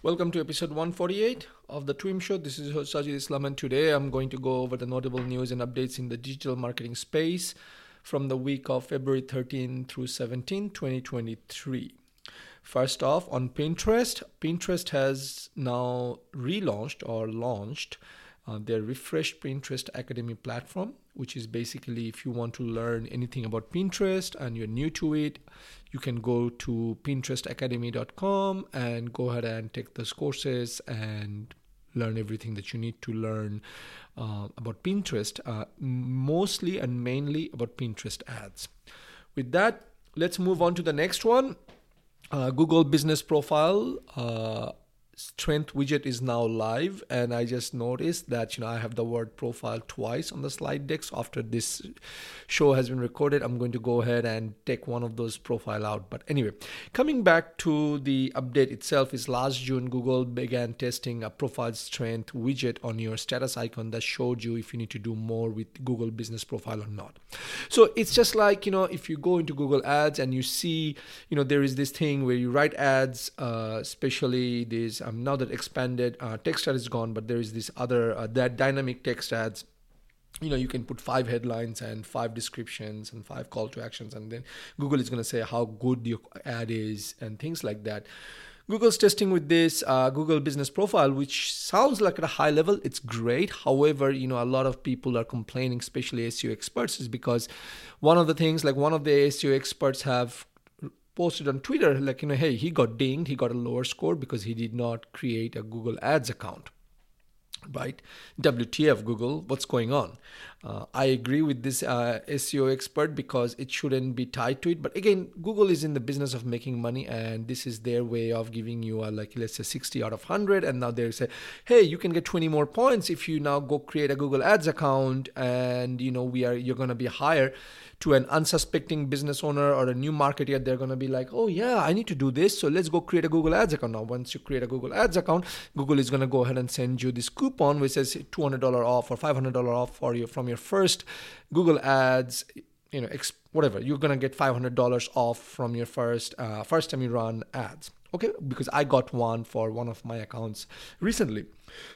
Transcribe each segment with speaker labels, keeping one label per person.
Speaker 1: Welcome to episode 148 of the Twim Show. This is Sajid Islam, and today I'm going to go over the notable news and updates in the digital marketing space from the week of February 13 through 17, 2023. First off, on Pinterest, Pinterest has now relaunched or launched uh, their refreshed Pinterest Academy platform, which is basically if you want to learn anything about Pinterest and you're new to it, you can go to pinterestacademy.com and go ahead and take those courses and learn everything that you need to learn uh, about Pinterest, uh, mostly and mainly about Pinterest ads. With that, let's move on to the next one. Uh, Google Business Profile uh, strength widget is now live and i just noticed that you know i have the word profile twice on the slide deck. So after this show has been recorded i'm going to go ahead and take one of those profile out. But anyway coming back to the update itself is last june google began testing a profile strength widget on your status icon that showed you if you need to do more with google business profile or not. So it's just like you know if you go into google ads and you see you know there is this thing where you write ads uh, especially these um, now that expanded uh, text ad is gone, but there is this other uh, that dynamic text ads. You know you can put five headlines and five descriptions and five call to actions and then google is going to say how good your ad is and things like that. Google's testing with this uh, google business profile which sounds like at a high level it's great. However you know a lot of people are complaining especially seo experts is because one of the things like one of the seo experts have posted on Twitter, like, you know, hey, he got dinged, he got a lower score because he did not create a Google Ads account. Right? WTF, Google, what's going on? Uh, I agree with this uh, SEO expert because it shouldn't be tied to it. But again, Google is in the business of making money, and this is their way of giving you a, like, let's say 60 out of 100. And now they say, hey, you can get 20 more points if you now go create a Google Ads account, and you know, we are you're to be higher to an unsuspecting business owner or a new marketer, they're going to be like, oh, yeah, I need to do this. So let's go create a Google Ads account. Now, once you create a Google Ads account, Google is going to go ahead and send you this coupon which says $200 off or $500 off for you from your first Google Ads you know whatever you're gonna get $500 off from your first uh, first time you run ads okay because i got one for one of my accounts recently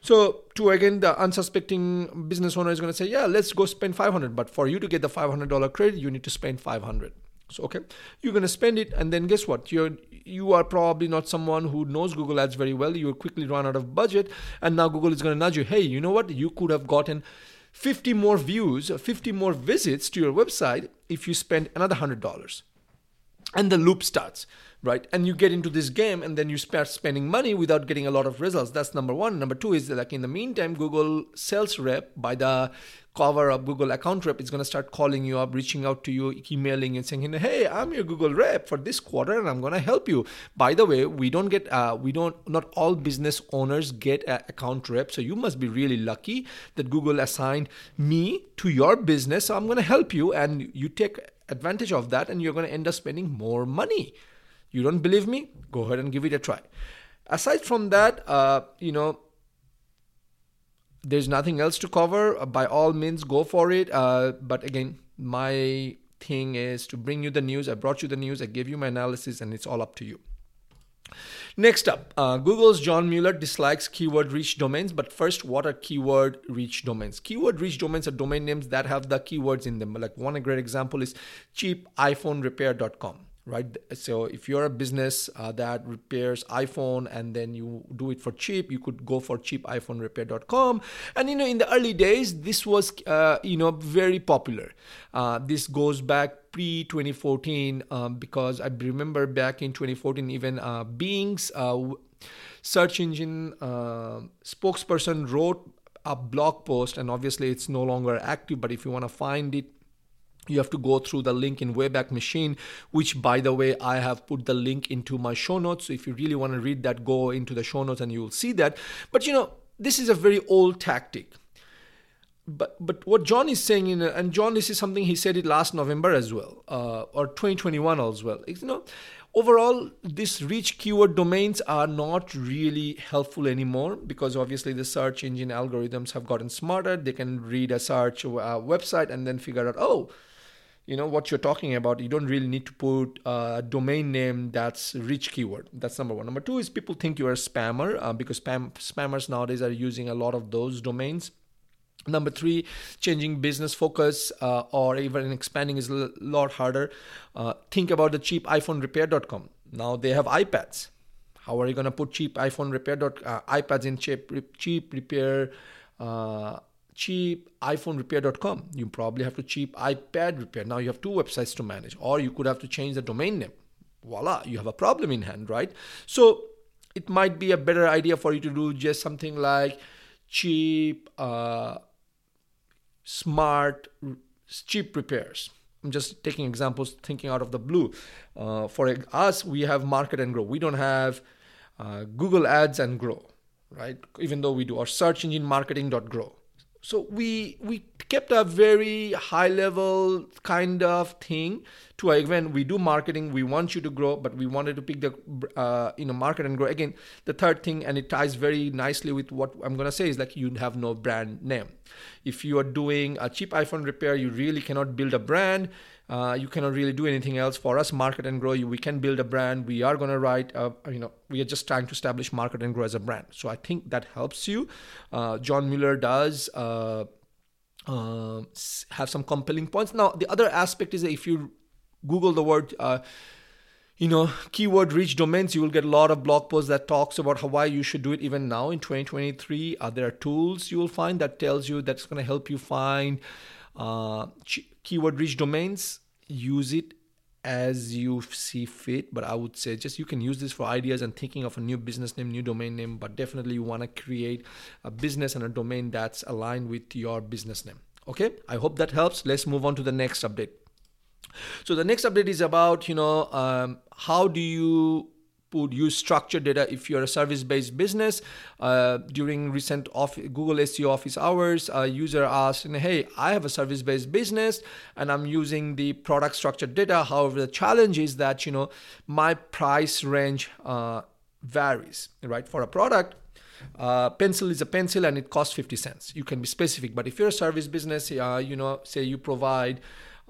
Speaker 1: so to again the unsuspecting business owner is to say, yeah, let's go spend 500. But for you to get the $500 credit, you need to spend 500. So okay, you're going to spend it, and then guess what? You're you are probably not someone who knows Google Ads very well. You quickly run out of budget, and now Google is going to nudge you. Hey, you know what? You could have gotten 50 more views, 50 more visits to your website if you spend another hundred dollars. And the loop starts right? And you get into this game and then you start spending money without getting a lot of results. That's number one. Number two is like in the meantime google sales rep by the cover of google account rep is going to start calling you up reaching out to you emailing and saying hey i'm your google rep for this quarter and i'm going to help you. By the way we don't get uh, we don't not all business owners get an account rep. So you must be really lucky that google assigned me to your business. So i'm going to help you and you take advantage of that and you're going to end up spending more money you don't believe me? Go ahead and give it a try. Aside from that, uh, you know, there's nothing else to cover. Uh, by all means, go for it. Uh, but again, my thing is to bring you the news. I brought you the news. I gave you my analysis, and it's all up to you. Next up, uh, Google's John Mueller dislikes keyword rich domains. But first, what are keyword rich domains? Keyword rich domains are domain names that have the keywords in them. Like one great example is cheapiPhoneRepair.com right? So if you're a business uh, that repairs iphone and then you do it for cheap you could go for cheapiphonerepair.com and you know in the early days this was uh, you know very popular. Uh, this goes back pre 2014 um, because i remember back in 2014 even uh, bing's uh, search engine uh, spokesperson wrote a blog post and obviously it's no longer active but if you want to find it you have to go through the link in Wayback Machine, which, by the way, I have put the link into my show notes. So if you really want to read that, go into the show notes and you will see that. But you know, this is a very old tactic. But but what John is saying, in, and John, this is something he said it last November as well, uh, or 2021 as well. You know, overall these rich keyword domains are not really helpful anymore because obviously the search engine algorithms have gotten smarter they can read a search uh, website and then figure out oh you know what you're talking about you don't really need to put a domain name that's rich keyword. That's number one. Number two is people think you're a spammer uh, because spam spammers nowadays are using a lot of those domains. Number three changing business focus uh, or even expanding is a lot harder. Uh, think about the cheap iphone repair.com now they have ipads. How are you going to put cheap iphone repair uh, ipads in cheap cheap repair uh, cheap iphone repair.com you probably have to cheap ipad repair. Now you have two websites to manage. Or you could have to change the domain name. Voila you have a problem in hand right? So it might be a better idea for you to do just something like cheap uh, smart cheap repairs. I'm just taking examples thinking out of the blue. Uh, for us we have market and grow. We don't have uh, google ads and grow right? Even though we do our search engine marketing.grow so we we kept a very high level kind of thing to again we do marketing. We want you to grow but we wanted to pick the uh, you know market and grow. Again the third thing and it ties very nicely with what i'm going to say is like you have no brand name. If you are doing a cheap iphone repair you really cannot build a brand uh, you cannot really do anything else for us. Market and grow we can build a brand. We are going to write a, you know we are just trying to establish market and grow as a brand. So i think that helps you. Uh, john mueller does uh, uh have some compelling points. Now the other aspect is if you google the word uh, you know keyword rich domains you will get a lot of blog posts that talks about how why you should do it even now in 2023 uh, there are tools you will find that tells you that's going to help you find uh, keyword rich domains use it as you see fit but i would say just you can use this for ideas and thinking of a new business name new domain name but definitely you want to create a business and a domain that's aligned with your business name. Okay? I hope that helps. Let's move on to the next update. So the next update is about you know um, how do you would use structured data if you're a service-based business. Uh, during recent off- Google SEO office hours, a user asked, "Hey, I have a service-based business and I'm using the product structured data. However, the challenge is that you know my price range uh, varies. Right for a product, uh, pencil is a pencil and it costs 50 cents. You can be specific, but if you're a service business, uh, you know, say you provide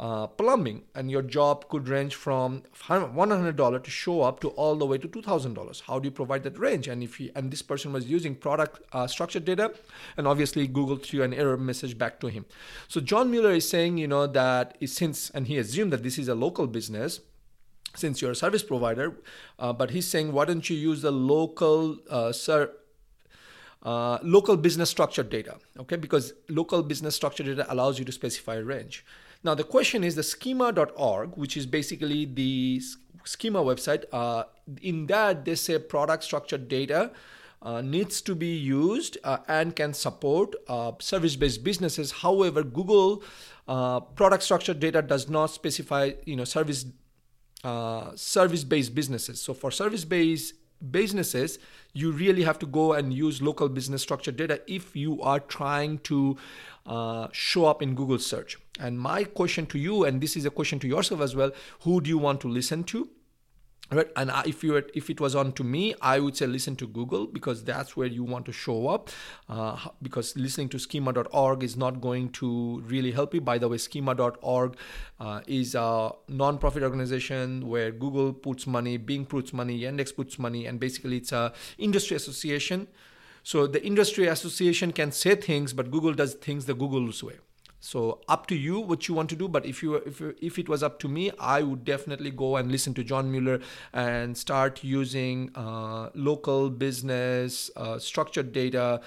Speaker 1: uh, plumbing and your job could range from $100 to show up to all the way to $2000 how do you provide that range? And if he, and this person was using product uh, structured data and obviously google threw an error message back to him. So john mueller is saying you know that since and he assumed that this is a local business since you're a service provider uh, but he's saying why don't you use the local uh, ser- uh, local business structured data? Okay because local business structured data allows you to specify a range now, the question is the schema.org, which is basically the schema website. Uh, in that, they say product structured data. Uh, needs to be used uh, and can support uh, service-based businesses. However, Google uh, product structured data does not specify, you know, service uh, service-based businesses. So for service-based businesses, you really have to go and use local business structured data if you are trying to uh, show up in Google search. And my question to you, and this is a question to yourself as well, who do you want to listen to? Right. And if you if it was on to me, I would say listen to Google because that's where you want to show up. Uh, because listening to schema.org is not going to really help you. By the way, schema.org uh, is a non-profit organization where Google puts money, Bing puts money, Yandex puts money, and basically it's a industry association. So the industry association can say things, but Google does things the Google's way. So up to you what you want to do. But if you if if it was up to me, I would definitely go and listen to John Mueller and start using uh, local business uh, structured data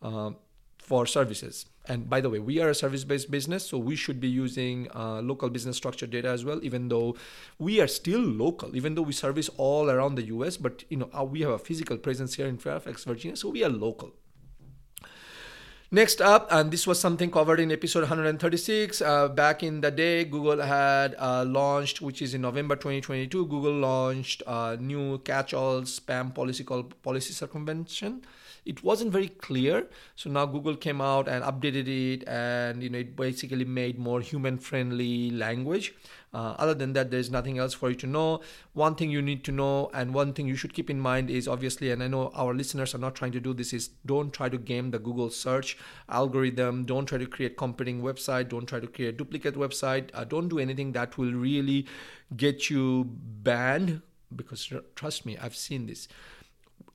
Speaker 1: uh, for services. And by the way, we are a service-based business, so we should be using uh, local business structured data as well. Even though we are still local, even though we service all around the U.S., but you know uh, we have a physical presence here in Fairfax, Virginia, so we are local. Next up, and this was something covered in episode 136. Uh, back in the day, Google had uh, launched, which is in November 2022, Google launched a new catch-all spam policy called policy circumvention. It wasn't very clear, so now Google came out and updated it, and you know it basically made more human-friendly language. Uh, other than that, there's nothing else for you to know. One thing you need to know, and one thing you should keep in mind is obviously, and I know our listeners are not trying to do this, is don't try to game the Google search algorithm. Don't try to create competing website. Don't try to create duplicate website. Uh, don't do anything that will really get you banned. Because trust me, I've seen this.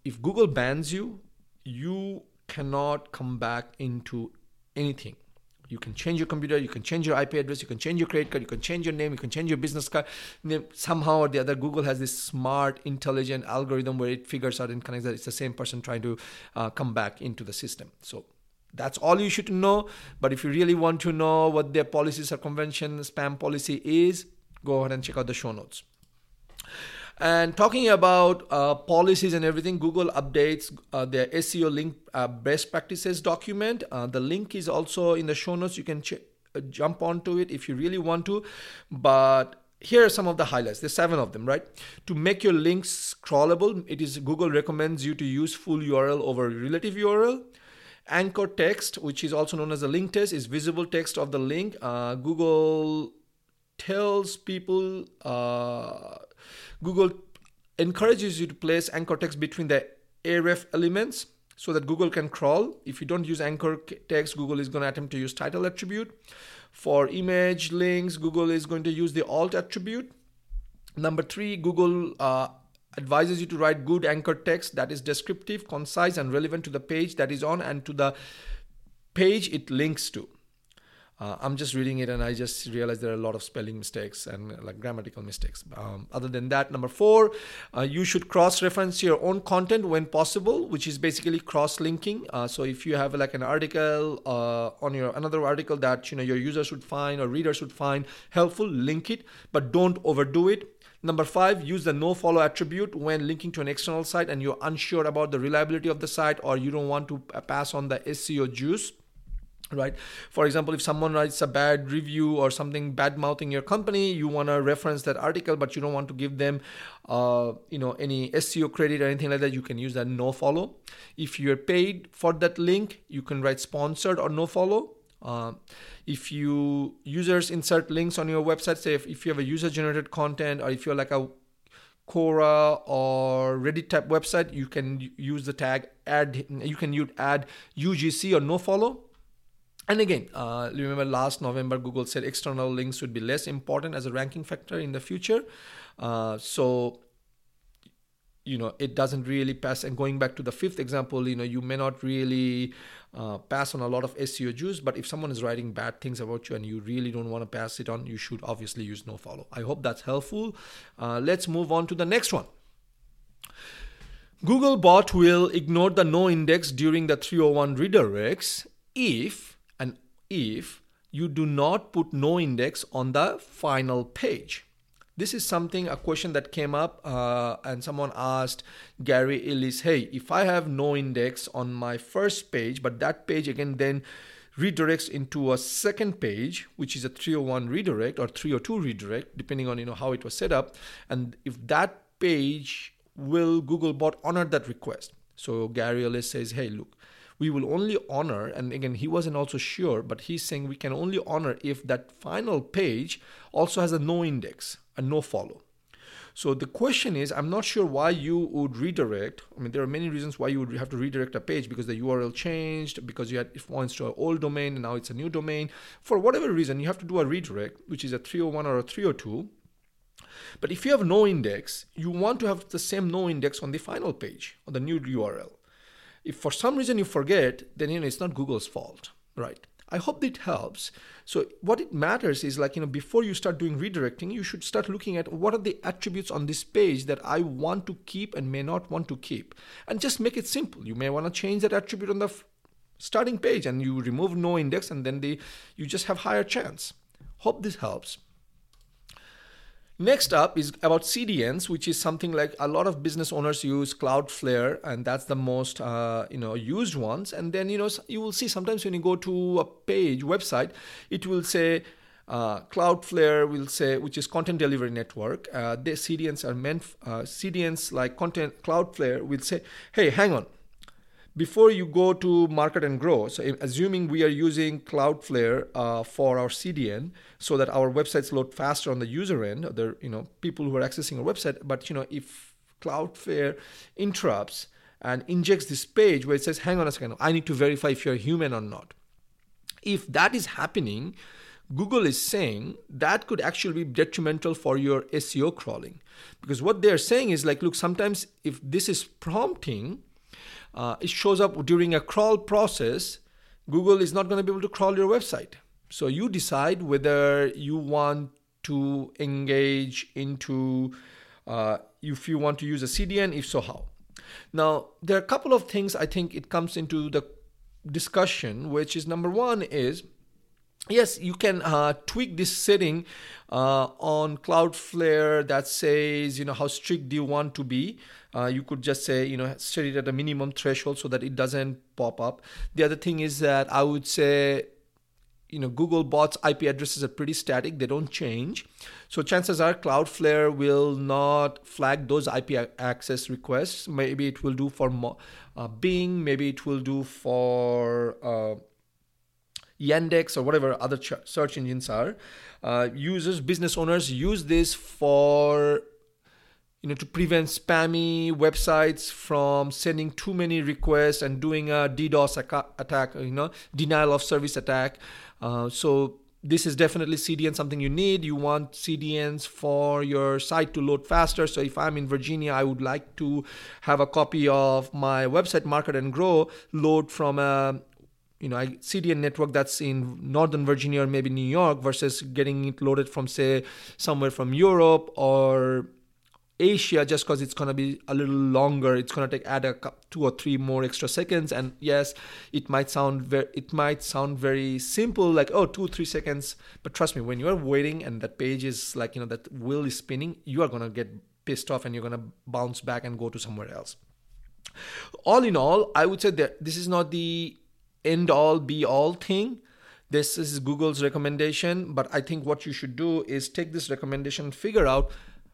Speaker 1: If Google bans you, you cannot come back into anything you can change your computer, you can change your IP address, you can change your credit card, you can change your name, you can change your business card. Somehow or the other, Google has this smart, intelligent algorithm where it figures out and connects that it's the same person trying to uh, come back into the system. So that's all you should know. But if you really want to know what their policy circumvention spam policy is, go ahead and check out the show notes. And talking about uh, policies and everything, Google updates uh, their SEO link uh, best practices document. Uh, the link is also in the show notes. You can ch- uh, jump onto it if you really want to. But here are some of the highlights. There's seven of them, right? To make your links crawlable, it is Google recommends you to use full URL over relative URL. Anchor text, which is also known as a link text, is visible text of the link. Uh, Google tells people uh, Google encourages you to place anchor text between the href elements so that Google can crawl. If you don't use anchor text, Google is going to attempt to use title attribute. For image links, Google is going to use the alt attribute. Number three, Google uh, advises you to write good anchor text that is descriptive, concise, and relevant to the page that is on and to the page it links to. Uh, I'm just reading it and I just realized there are a lot of spelling mistakes and uh, like grammatical mistakes. Um, other than that, number four, uh, you should cross reference your own content when possible, which is basically cross linking. Uh, so if you have like an article uh, on your another article that you know your users should find or readers would find helpful, link it, but don't overdo it. Number five, use the no follow attribute when linking to an external site and you're unsure about the reliability of the site or you don't want to pass on the SEO juice right? For example if someone writes a bad review or something bad mouthing your company you want to reference that article but you don't want to give them uh, you know any seo credit or anything like that you can use that no follow. If you're paid for that link you can write sponsored or no follow. Uh, if you users insert links on your website say if, if you have a user generated content or if you're like a Quora or Reddit type website, you can use the tag add. You can use add UGC or no follow and again, uh, remember last November, Google said external links would be less important as a ranking factor in the future. Uh, so, you know, it doesn't really pass. And going back to the fifth example, you know, you may not really uh, pass on a lot of SEO juice, but if someone is writing bad things about you and you really don't want to pass it on, you should obviously use no follow. I hope that's helpful. Uh, let's move on to the next one. Googlebot will ignore the no index during the 301 redirects if if you do not put no index on the final page. This is something, a question that came up, uh, and someone asked Gary Illyes, hey, if I have no index on my first page, but that page again then redirects into a second page, which is a 301 redirect or 302 redirect, depending on you know how it was set up, and if that page will Googlebot honor that request. So Gary Illyes says, hey, look, we will only honor, and again, he wasn't also sure, but he's saying we can only honor if that final page also has a no index, a no follow. So the question is, I'm not sure why you would redirect. I mean, there are many reasons why you would have to redirect a page because the URL changed, because you had it points to an old domain and now it's a new domain. For whatever reason, you have to do a redirect, which is a 301 or a 302. But if you have no index, you want to have the same no index on the final page, on the new URL. If for some reason you forget, then you know it's not Google's fault, right? I hope that helps. So what it matters is like, you know, before you start doing redirecting, you should start looking at what are the attributes on this page that I want to keep and may not want to keep. And just make it simple. You may want to change that attribute on the f- starting page and you remove no index and then the you just have higher chance. Hope this helps. Next up is about CDNs, which is something like a lot of business owners use Cloudflare, and that's the most uh, you know used ones. And then you know you will see sometimes when you go to a page website, it will say uh, Cloudflare will say, which is content delivery network. Uh, the CDNs are meant uh, CDNs like content Cloudflare will say, hey, hang on, before you go to market and grow, so assuming we are using Cloudflare uh, for our CDN so that our websites load faster on the user end, the you know people who are accessing our website, but you know if Cloudflare interrupts and injects this page where it says, hang on a second, I need to verify if you're human or not. If that is happening, Google is saying that could actually be detrimental for your SEO crawling. Because what they're saying is like, look, sometimes if this is prompting, uh, it shows up during a crawl process, Google is not going to be able to crawl your website. So you decide whether you want to engage into, uh, if you want to use a CDN, if so, how. Now, there are a couple of things I think it comes into the discussion, which is number one is yes, you can uh, tweak this setting uh, on Cloudflare that says, you know, how strict do you want to be. Uh, you could just say, you know, set it at a minimum threshold so that it doesn't pop up. The other thing is that I would say you know google bots ip addresses are pretty static they don't change so chances are cloudflare will not flag those ip access requests maybe it will do for uh, bing maybe it will do for uh, yandex or whatever other ch- search engines are uh, users business owners use this for you know to prevent spammy websites from sending too many requests and doing a ddos attack you know denial of service attack uh, so this is definitely CDN something you need. You want CDNs for your site to load faster. So if I'm in Virginia, I would like to have a copy of my website Market and Grow load from a you know a CDN network that's in Northern Virginia or maybe New York versus getting it loaded from say somewhere from Europe or Asia just because it's going to be a little longer. It's going to take add a two or three more extra seconds. And yes, it might sound very it might sound very simple, like oh two three seconds. But trust me, when you are waiting and that page is like you know that wheel is spinning, you are going to get pissed off and you're going to bounce back and go to somewhere else. All in all, I would say that this is not the end all be all thing. This is Google's recommendation, but I think what you should do is take this recommendation, figure out,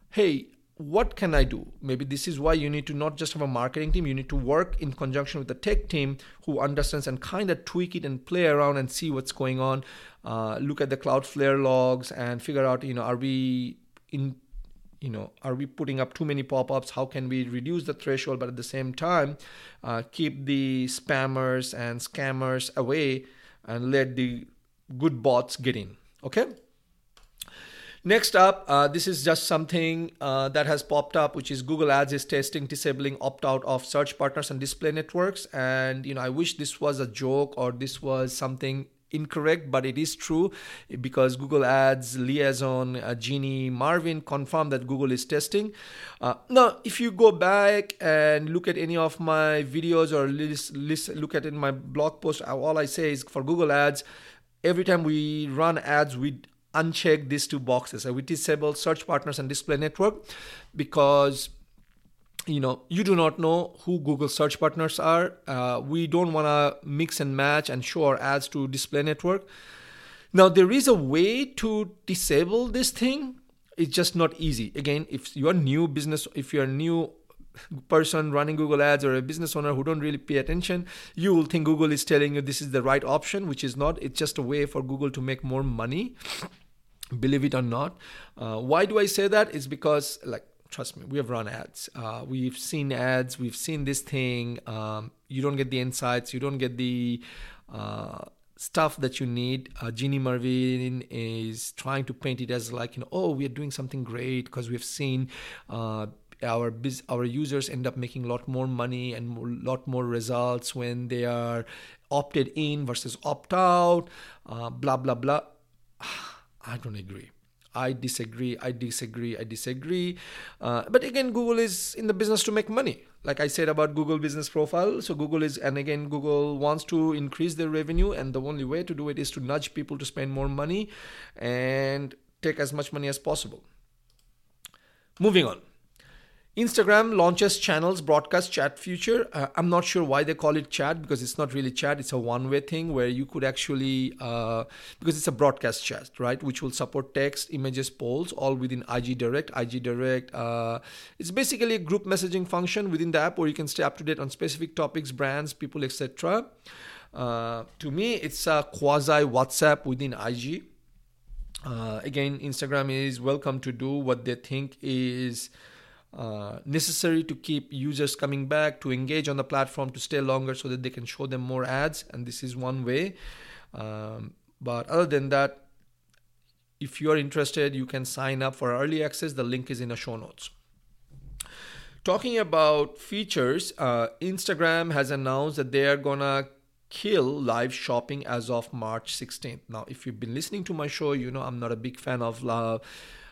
Speaker 1: hey, what can I do? Maybe this is why you need to not just have a marketing team, you need to work in conjunction with the tech team who understands and kind of tweak it and play around and see what's going on. Uh, look at the Cloudflare logs and figure out, you know, are we in, you know, are we putting up too many pop-ups? How can we reduce the threshold, but at the same time, uh, keep the spammers and scammers away and let the good bots get in? Okay. Next up, uh, this is just something uh, that has popped up, which is Google Ads is testing disabling opt-out of search partners and display networks. And you know, I wish this was a joke or this was something incorrect, but it is true because Google Ads liaison uh, Marvin confirmed that Google is testing. Uh, now, if you go back and look at any of my videos or list, list, look at in my blog post, all I say is for Google Ads, every time we run ads, we uncheck these two boxes. we disable search partners and display network because you know you do not know who google search partners are. Uh, we don't want to mix and match and show our ads to display network. Now there is a way to disable this thing. It's just not easy. Again if you're new business if you're a new person running google ads or a business owner who don't really pay attention you will think google is telling you this is the right option which is not. It's just a way for google to make more money believe it or not. Uh, why do i say that? Is because like trust me we have run ads. Uh, we've seen ads. We've seen this thing. Um, you don't get the insights. You don't get the uh, stuff that you need. Uh, Ginny Marvin is trying to paint it as like you know oh we are doing something great because we've seen uh, our biz- our users end up making a lot more money and a lot more results when they are opted in versus opt out uh, blah blah blah. I don't agree. I disagree. I disagree. I disagree. Uh, but again, Google is in the business to make money. Like I said about Google Business Profile. So Google is, and again, Google wants to increase their revenue, and the only way to do it is to nudge people to spend more money and take as much money as possible. Moving on. Instagram launches channels broadcast chat feature. Uh, I'm not sure why they call it chat because it's not really chat. It's a one-way thing where you could actually uh, because it's a broadcast chat, right? Which will support text, images, polls, all within IG Direct. IG Direct. Uh, it's basically a group messaging function within the app where you can stay up to date on specific topics, brands, people, etc. Uh, to me, it's a quasi WhatsApp within IG. Uh, again, Instagram is welcome to do what they think is uh, necessary to keep users coming back to engage on the platform to stay longer so that they can show them more ads and this is one way. Um, but other than that if you are interested you can sign up for early access. The link is in the show notes. Talking about features uh, instagram has announced that they are gonna kill live shopping as of march 16th now if you've been listening to my show you know i'm not a big fan of uh,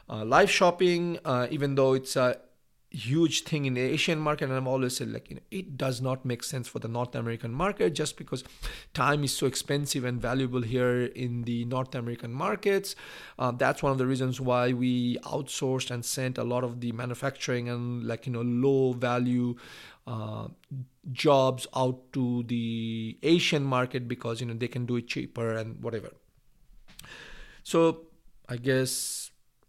Speaker 1: live shopping uh, even though it's a huge thing in the Asian market, and I'm always said like you know it does not make sense for the North American market just because time is so expensive and valuable here in the North American markets. Uh, that's one of the reasons why we outsourced and sent a lot of the manufacturing and like you know low value. Uh, jobs out to the Asian market because you know they can do it cheaper and whatever. So I guess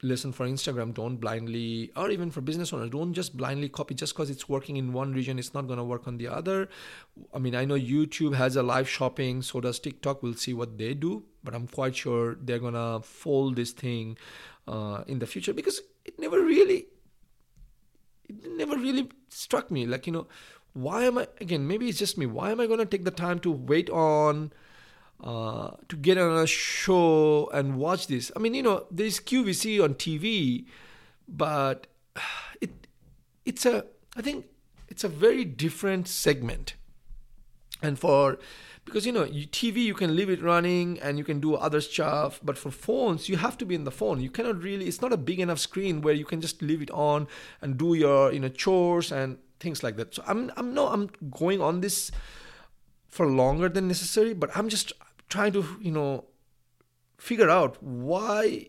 Speaker 1: listen for Instagram, don't blindly, or even for business owners, don't just blindly copy just because it's working in one region, it's not going to work on the other. I mean, I know YouTube has a live shopping, so does TikTok. We'll see what they do, but I'm quite sure they're going to fold this thing uh, in the future because it never really, it never really struck me. Like, you know, why am I, again, maybe it's just me, why am I going to take the time to wait on, uh, to get on a show and watch this. I mean, you know, there's QVC on TV, but it it's a I think it's a very different segment. And for because you know TV you can leave it running and you can do other stuff, but for phones you have to be in the phone. You cannot really. It's not a big enough screen where you can just leave it on and do your you know chores and things like that. So I'm I'm no I'm going on this for longer than necessary, but I'm just trying to you know figure out why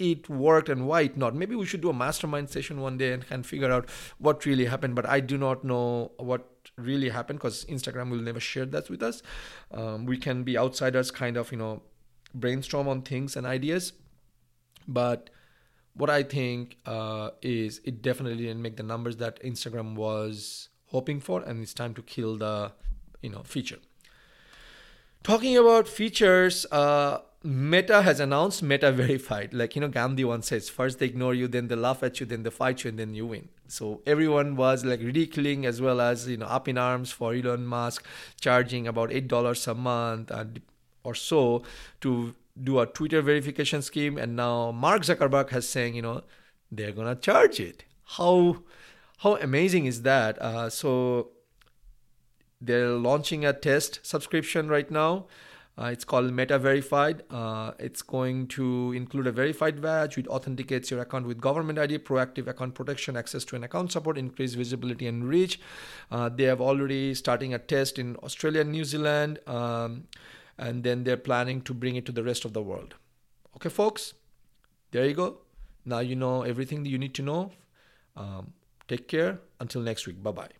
Speaker 1: it worked and why it not. Maybe we should do a mastermind session one day and can figure out what really happened but i do not know what really happened because instagram will never share that with us. Um, we can be outsiders kind of you know brainstorm on things and ideas but what i think uh, is it definitely didn't make the numbers that instagram was hoping for and it's time to kill the you know feature Talking about features, uh, Meta has announced Meta Verified. Like, you know, Gandhi once says, first they ignore you, then they laugh at you, then they fight you, and then you win. So everyone was like ridiculing as well as, you know, up in arms for Elon Musk charging about $8 a month or so to do a Twitter verification scheme. And now Mark Zuckerberg has saying, you know, they're going to charge it. How, how amazing is that? Uh, so they're launching a test subscription right now. Uh, it's called Meta Verified. Uh, it's going to include a verified badge which authenticates your account with government ID, proactive account protection, access to an account support, increased visibility and reach. Uh, they have already starting a test in Australia and New Zealand, um, and then they're planning to bring it to the rest of the world. Okay, folks, there you go. Now you know everything that you need to know. Um, take care. Until next week. Bye bye.